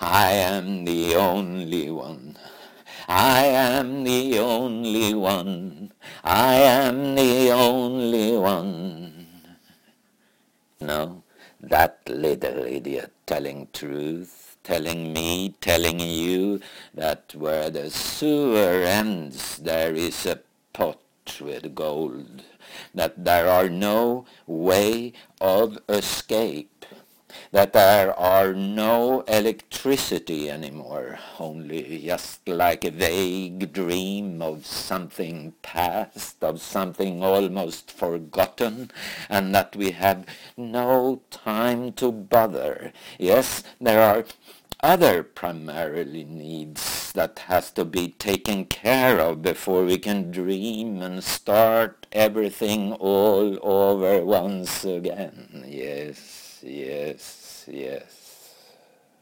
I am the only one. I am the only one. I am the only one. No, that little idiot telling truth, telling me, telling you that where the sewer ends there is a pot with gold, that there are no way of escape that there are no electricity anymore, only just like a vague dream of something past, of something almost forgotten, and that we have no time to bother. Yes, there are other primarily needs that has to be taken care of before we can dream and start everything all over once again. Yes yes, yes.